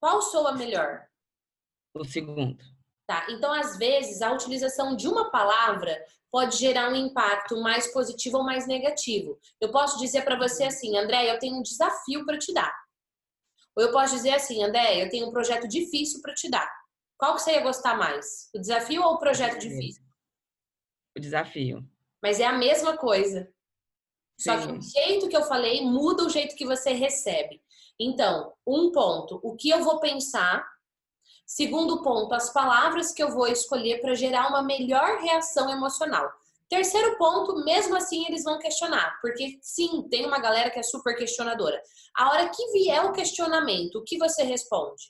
S1: Qual sou a melhor?
S2: O segundo.
S1: Tá? Então, às vezes, a utilização de uma palavra pode gerar um impacto mais positivo ou mais negativo. Eu posso dizer para você assim, André, eu tenho um desafio para te dar. Ou eu posso dizer assim, André, eu tenho um projeto difícil para te dar. Qual que você ia gostar mais? O desafio ou o projeto difícil?
S2: O desafio.
S1: Mas é a mesma coisa. Só que o jeito que eu falei muda o jeito que você recebe. Então, um ponto, o que eu vou pensar Segundo ponto, as palavras que eu vou escolher para gerar uma melhor reação emocional. Terceiro ponto, mesmo assim eles vão questionar, porque sim, tem uma galera que é super questionadora. A hora que vier o questionamento, o que você responde?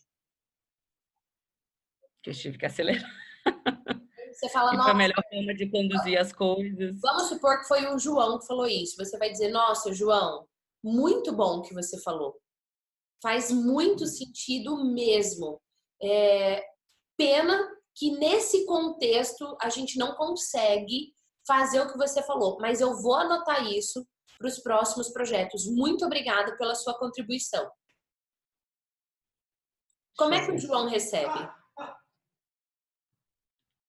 S2: Que eu tive que acelerar.
S1: Você fala,
S2: nossa. a melhor forma de conduzir as coisas.
S1: Vamos supor que foi o João que falou isso. Você vai dizer, nossa, João, muito bom que você falou. Faz muito sentido mesmo. É, pena que nesse contexto a gente não consegue fazer o que você falou, mas eu vou anotar isso para os próximos projetos. Muito obrigada pela sua contribuição. Como é que o João recebe?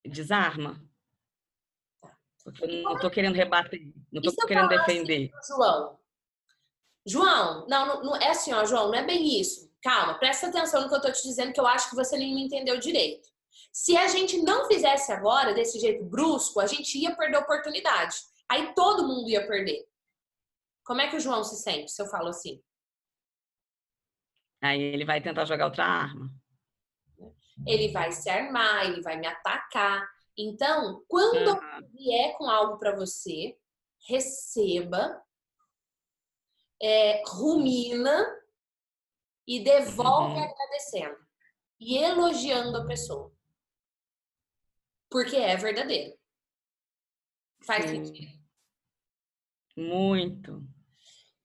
S2: Desarma. Porque eu não estou querendo rebater, não estou querendo defender.
S1: Assim, João, João, não, não, não, é assim, ó, João, não é bem isso calma, presta atenção no que eu tô te dizendo, que eu acho que você nem me entendeu direito. Se a gente não fizesse agora, desse jeito brusco, a gente ia perder a oportunidade. Aí todo mundo ia perder. Como é que o João se sente se eu falo assim?
S2: Aí ele vai tentar jogar outra arma.
S1: Ele vai se armar, ele vai me atacar. Então, quando uhum. vier com algo para você, receba, é, rumina e devolve uhum. agradecendo e elogiando a pessoa. Porque é verdadeiro. Faz Sim. sentido.
S2: Muito.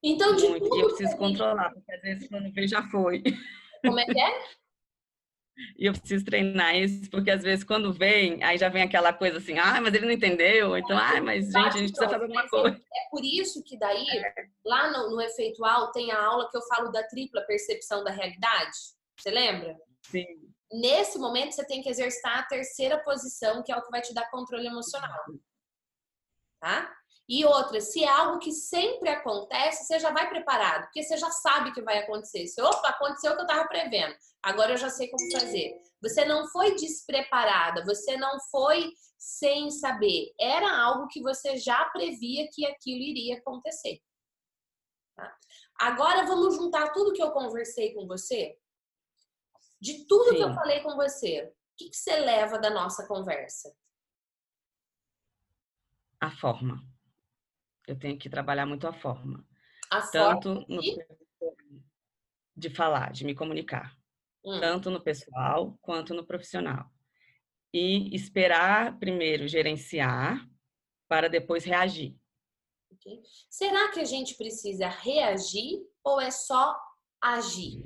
S1: Então, de Muito.
S2: tudo. E eu preciso controlar, porque às vezes quando vem já foi.
S1: Como é que é?
S2: E eu preciso treinar isso, porque às vezes quando vem, aí já vem aquela coisa assim, ah, mas ele não entendeu, então, ah, mas gente, a gente precisa fazer alguma coisa.
S1: É por isso que daí, lá no, no efeitual, tem a aula que eu falo da tripla percepção da realidade. Você lembra?
S2: Sim.
S1: Nesse momento, você tem que exercitar a terceira posição, que é o que vai te dar controle emocional. Tá? E outra, se é algo que sempre acontece, você já vai preparado, porque você já sabe que vai acontecer. Se, opa, aconteceu o que eu estava prevendo, agora eu já sei como fazer. Você não foi despreparada, você não foi sem saber. Era algo que você já previa que aquilo iria acontecer. Tá? Agora vamos juntar tudo que eu conversei com você, de tudo Sim. que eu falei com você. O que, que você leva da nossa conversa?
S2: A forma eu tenho que trabalhar muito a forma.
S1: A
S2: tanto
S1: forma de...
S2: de falar, de me comunicar. Hum. Tanto no pessoal quanto no profissional. E esperar primeiro gerenciar para depois reagir.
S1: Okay. Será que a gente precisa reagir ou é só agir?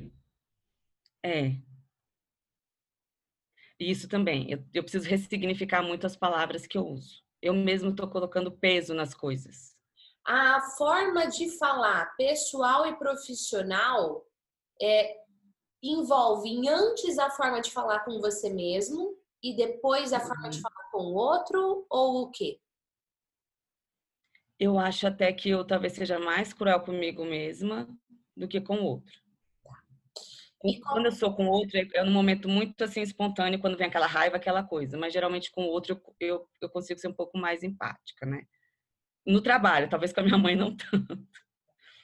S2: É. Isso também. Eu, eu preciso ressignificar muito as palavras que eu uso. Eu mesmo estou colocando peso nas coisas
S1: a forma de falar pessoal e profissional é, envolve antes a forma de falar com você mesmo e depois a forma de uhum. falar com o outro ou o quê?
S2: Eu acho até que eu talvez seja mais cruel comigo mesma do que com o outro. Tá. E quando eu sou com o outro, é num momento muito assim espontâneo, quando vem aquela raiva, aquela coisa. Mas geralmente com o outro eu, eu consigo ser um pouco mais empática, né? No trabalho, talvez com a minha mãe não tanto.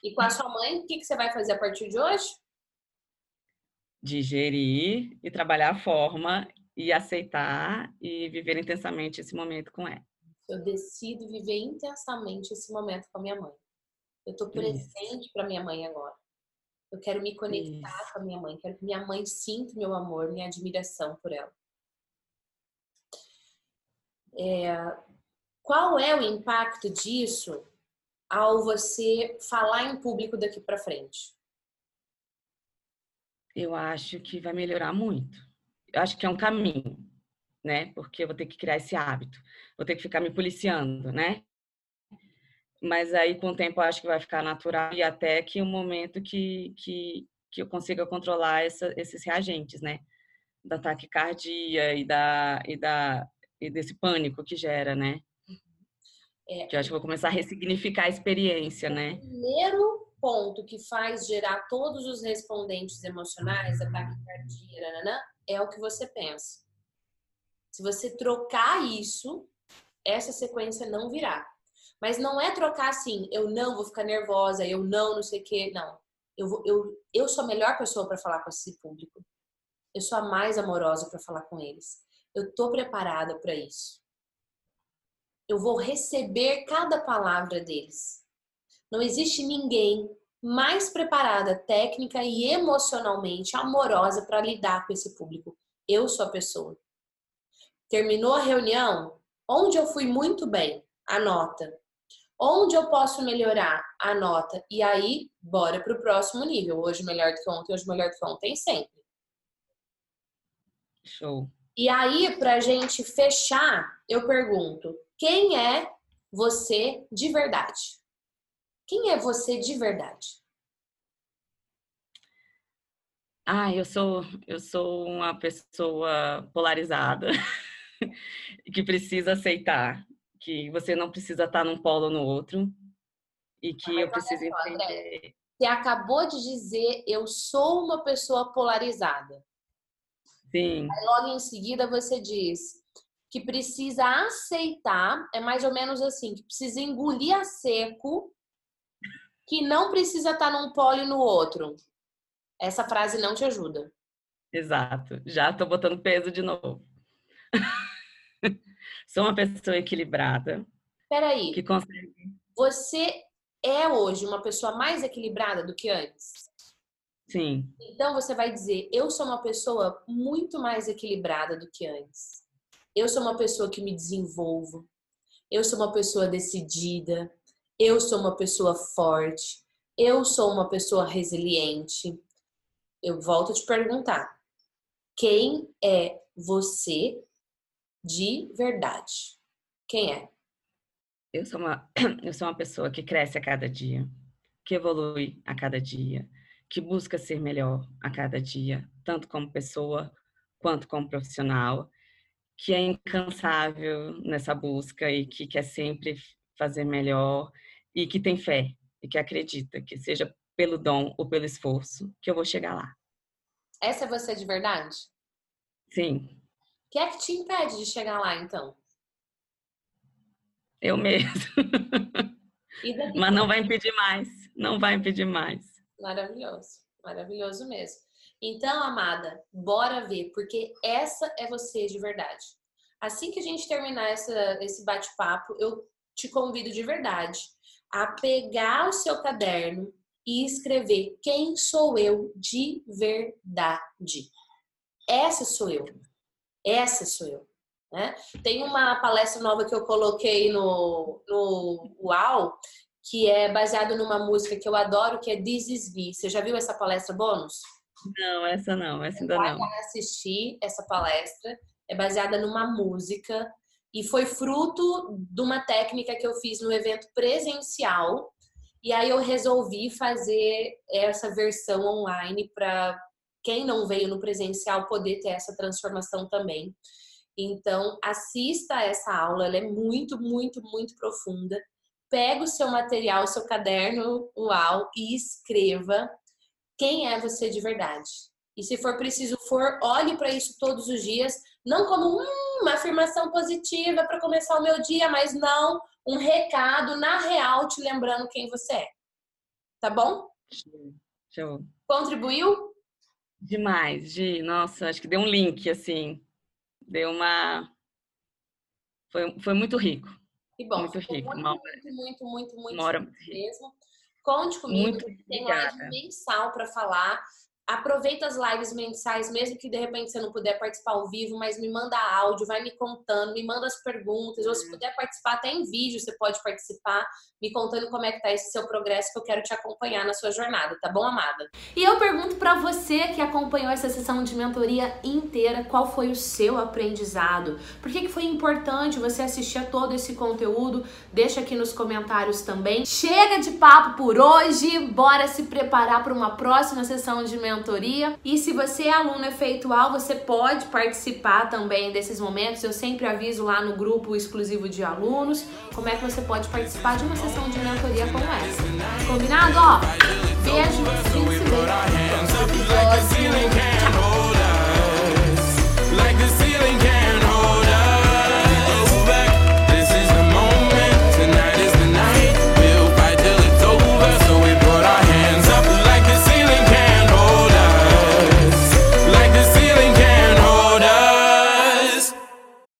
S1: E com a sua mãe, o que, que você vai fazer a partir de hoje?
S2: Digerir e trabalhar a forma e aceitar e viver intensamente esse momento com ela.
S1: Eu decido viver intensamente esse momento com a minha mãe. Eu estou presente para minha mãe agora. Eu quero me conectar Isso. com a minha mãe. Quero que minha mãe sinta meu amor, minha admiração por ela. É, qual é o impacto disso ao você falar em público daqui para frente?
S2: Eu acho que vai melhorar muito. Eu acho que é um caminho, né? Porque eu vou ter que criar esse hábito. Vou ter que ficar me policiando, né? Mas aí, com o tempo, eu acho que vai ficar natural e até que o um momento que, que, que eu consiga controlar essa, esses reagentes, né? Da taquicardia e, da, e, da, e desse pânico que gera, né? É, que eu acho que vou começar a ressignificar a experiência, né?
S1: O primeiro ponto que faz gerar todos os respondentes emocionais, a taquicardia, nanana, é o que você pensa. Se você trocar isso, essa sequência não virá. Mas não é trocar assim, eu não vou ficar nervosa, eu não, não sei o quê. Não. Eu, vou, eu, eu sou a melhor pessoa para falar com esse público. Eu sou a mais amorosa para falar com eles. Eu tô preparada para isso eu vou receber cada palavra deles. Não existe ninguém mais preparada técnica e emocionalmente amorosa para lidar com esse público. Eu sou a pessoa. Terminou a reunião? Onde eu fui muito bem? Anota. Onde eu posso melhorar? Anota. E aí, bora para o próximo nível. Hoje melhor do que ontem, hoje melhor do que ontem, sempre.
S2: Show.
S1: E aí, para a gente fechar, eu pergunto: quem é você de verdade? Quem é você de verdade?
S2: Ah, eu sou eu sou uma pessoa polarizada que precisa aceitar que você não precisa estar num polo ou no outro e que Mas eu preciso só, entender. André,
S1: você acabou de dizer eu sou uma pessoa polarizada.
S2: Sim.
S1: Aí logo em seguida você diz que precisa aceitar, é mais ou menos assim, que precisa engolir a seco, que não precisa estar num polo e no outro. Essa frase não te ajuda.
S2: Exato. Já tô botando peso de novo. Sou uma pessoa equilibrada.
S1: Peraí.
S2: Que consegue.
S1: Você é hoje uma pessoa mais equilibrada do que antes?
S2: Sim.
S1: Então você vai dizer: eu sou uma pessoa muito mais equilibrada do que antes. Eu sou uma pessoa que me desenvolvo. Eu sou uma pessoa decidida. Eu sou uma pessoa forte. Eu sou uma pessoa resiliente. Eu volto a te perguntar: Quem é você de verdade? Quem é?
S2: Eu sou uma, eu sou uma pessoa que cresce a cada dia, que evolui a cada dia, que busca ser melhor a cada dia, tanto como pessoa quanto como profissional, que é incansável nessa busca e que quer sempre fazer melhor e que tem fé e que acredita que seja pelo dom ou pelo esforço que eu vou chegar lá.
S1: Essa é você de verdade?
S2: Sim.
S1: O que é que te impede de chegar lá, então?
S2: Eu mesmo. Mas não vai impedir mais. Não vai impedir mais.
S1: Maravilhoso. Maravilhoso mesmo. Então, amada, bora ver, porque essa é você de verdade. Assim que a gente terminar essa, esse bate-papo, eu te convido de verdade a pegar o seu caderno e escrever quem sou eu de verdade. Essa sou eu. Essa sou eu. Né? Tem uma palestra nova que eu coloquei no, no UAU, que é baseado numa música que eu adoro, que é This Is Me. Você já viu essa palestra bônus?
S2: Não, essa não, essa ainda não.
S1: Assistir essa palestra. É baseada numa música e foi fruto de uma técnica que eu fiz no evento presencial. E aí eu resolvi fazer essa versão online para quem não veio no presencial poder ter essa transformação também. Então, assista essa aula, ela é muito, muito, muito profunda. Pega o seu material, o seu caderno, uau, e escreva quem é você de verdade. E se for preciso for, olhe para isso todos os dias, não como hum, uma afirmação positiva para começar o meu dia, mas não um recado na real te lembrando quem você é. Tá bom?
S2: Show.
S1: Contribuiu?
S2: Demais, de nossa, acho que deu um link assim, deu uma foi, foi muito rico.
S1: Que bom.
S2: Muito rico.
S1: Muito,
S2: uma...
S1: muito, muito, muito, muito,
S2: hora
S1: mesmo. Conte comigo, muito tem live mensal para falar. Aproveita as lives mensais, mesmo que de repente você não puder participar ao vivo, mas me manda áudio, vai me contando, me manda as perguntas, ou se puder participar até em vídeo, você pode participar, me contando como é que tá esse seu progresso, que eu quero te acompanhar na sua jornada, tá bom, amada? E eu pergunto para você que acompanhou essa sessão de mentoria inteira, qual foi o seu aprendizado? Por que, que foi importante você assistir a todo esse conteúdo? Deixa aqui nos comentários também. Chega de papo por hoje, bora se preparar para uma próxima sessão de mentoria mentoria. E se você é aluno efeitual, você pode participar também desses momentos. Eu sempre aviso lá no grupo exclusivo de alunos como é que você pode participar de uma sessão de mentoria como essa. Combinado? Ó, beijo.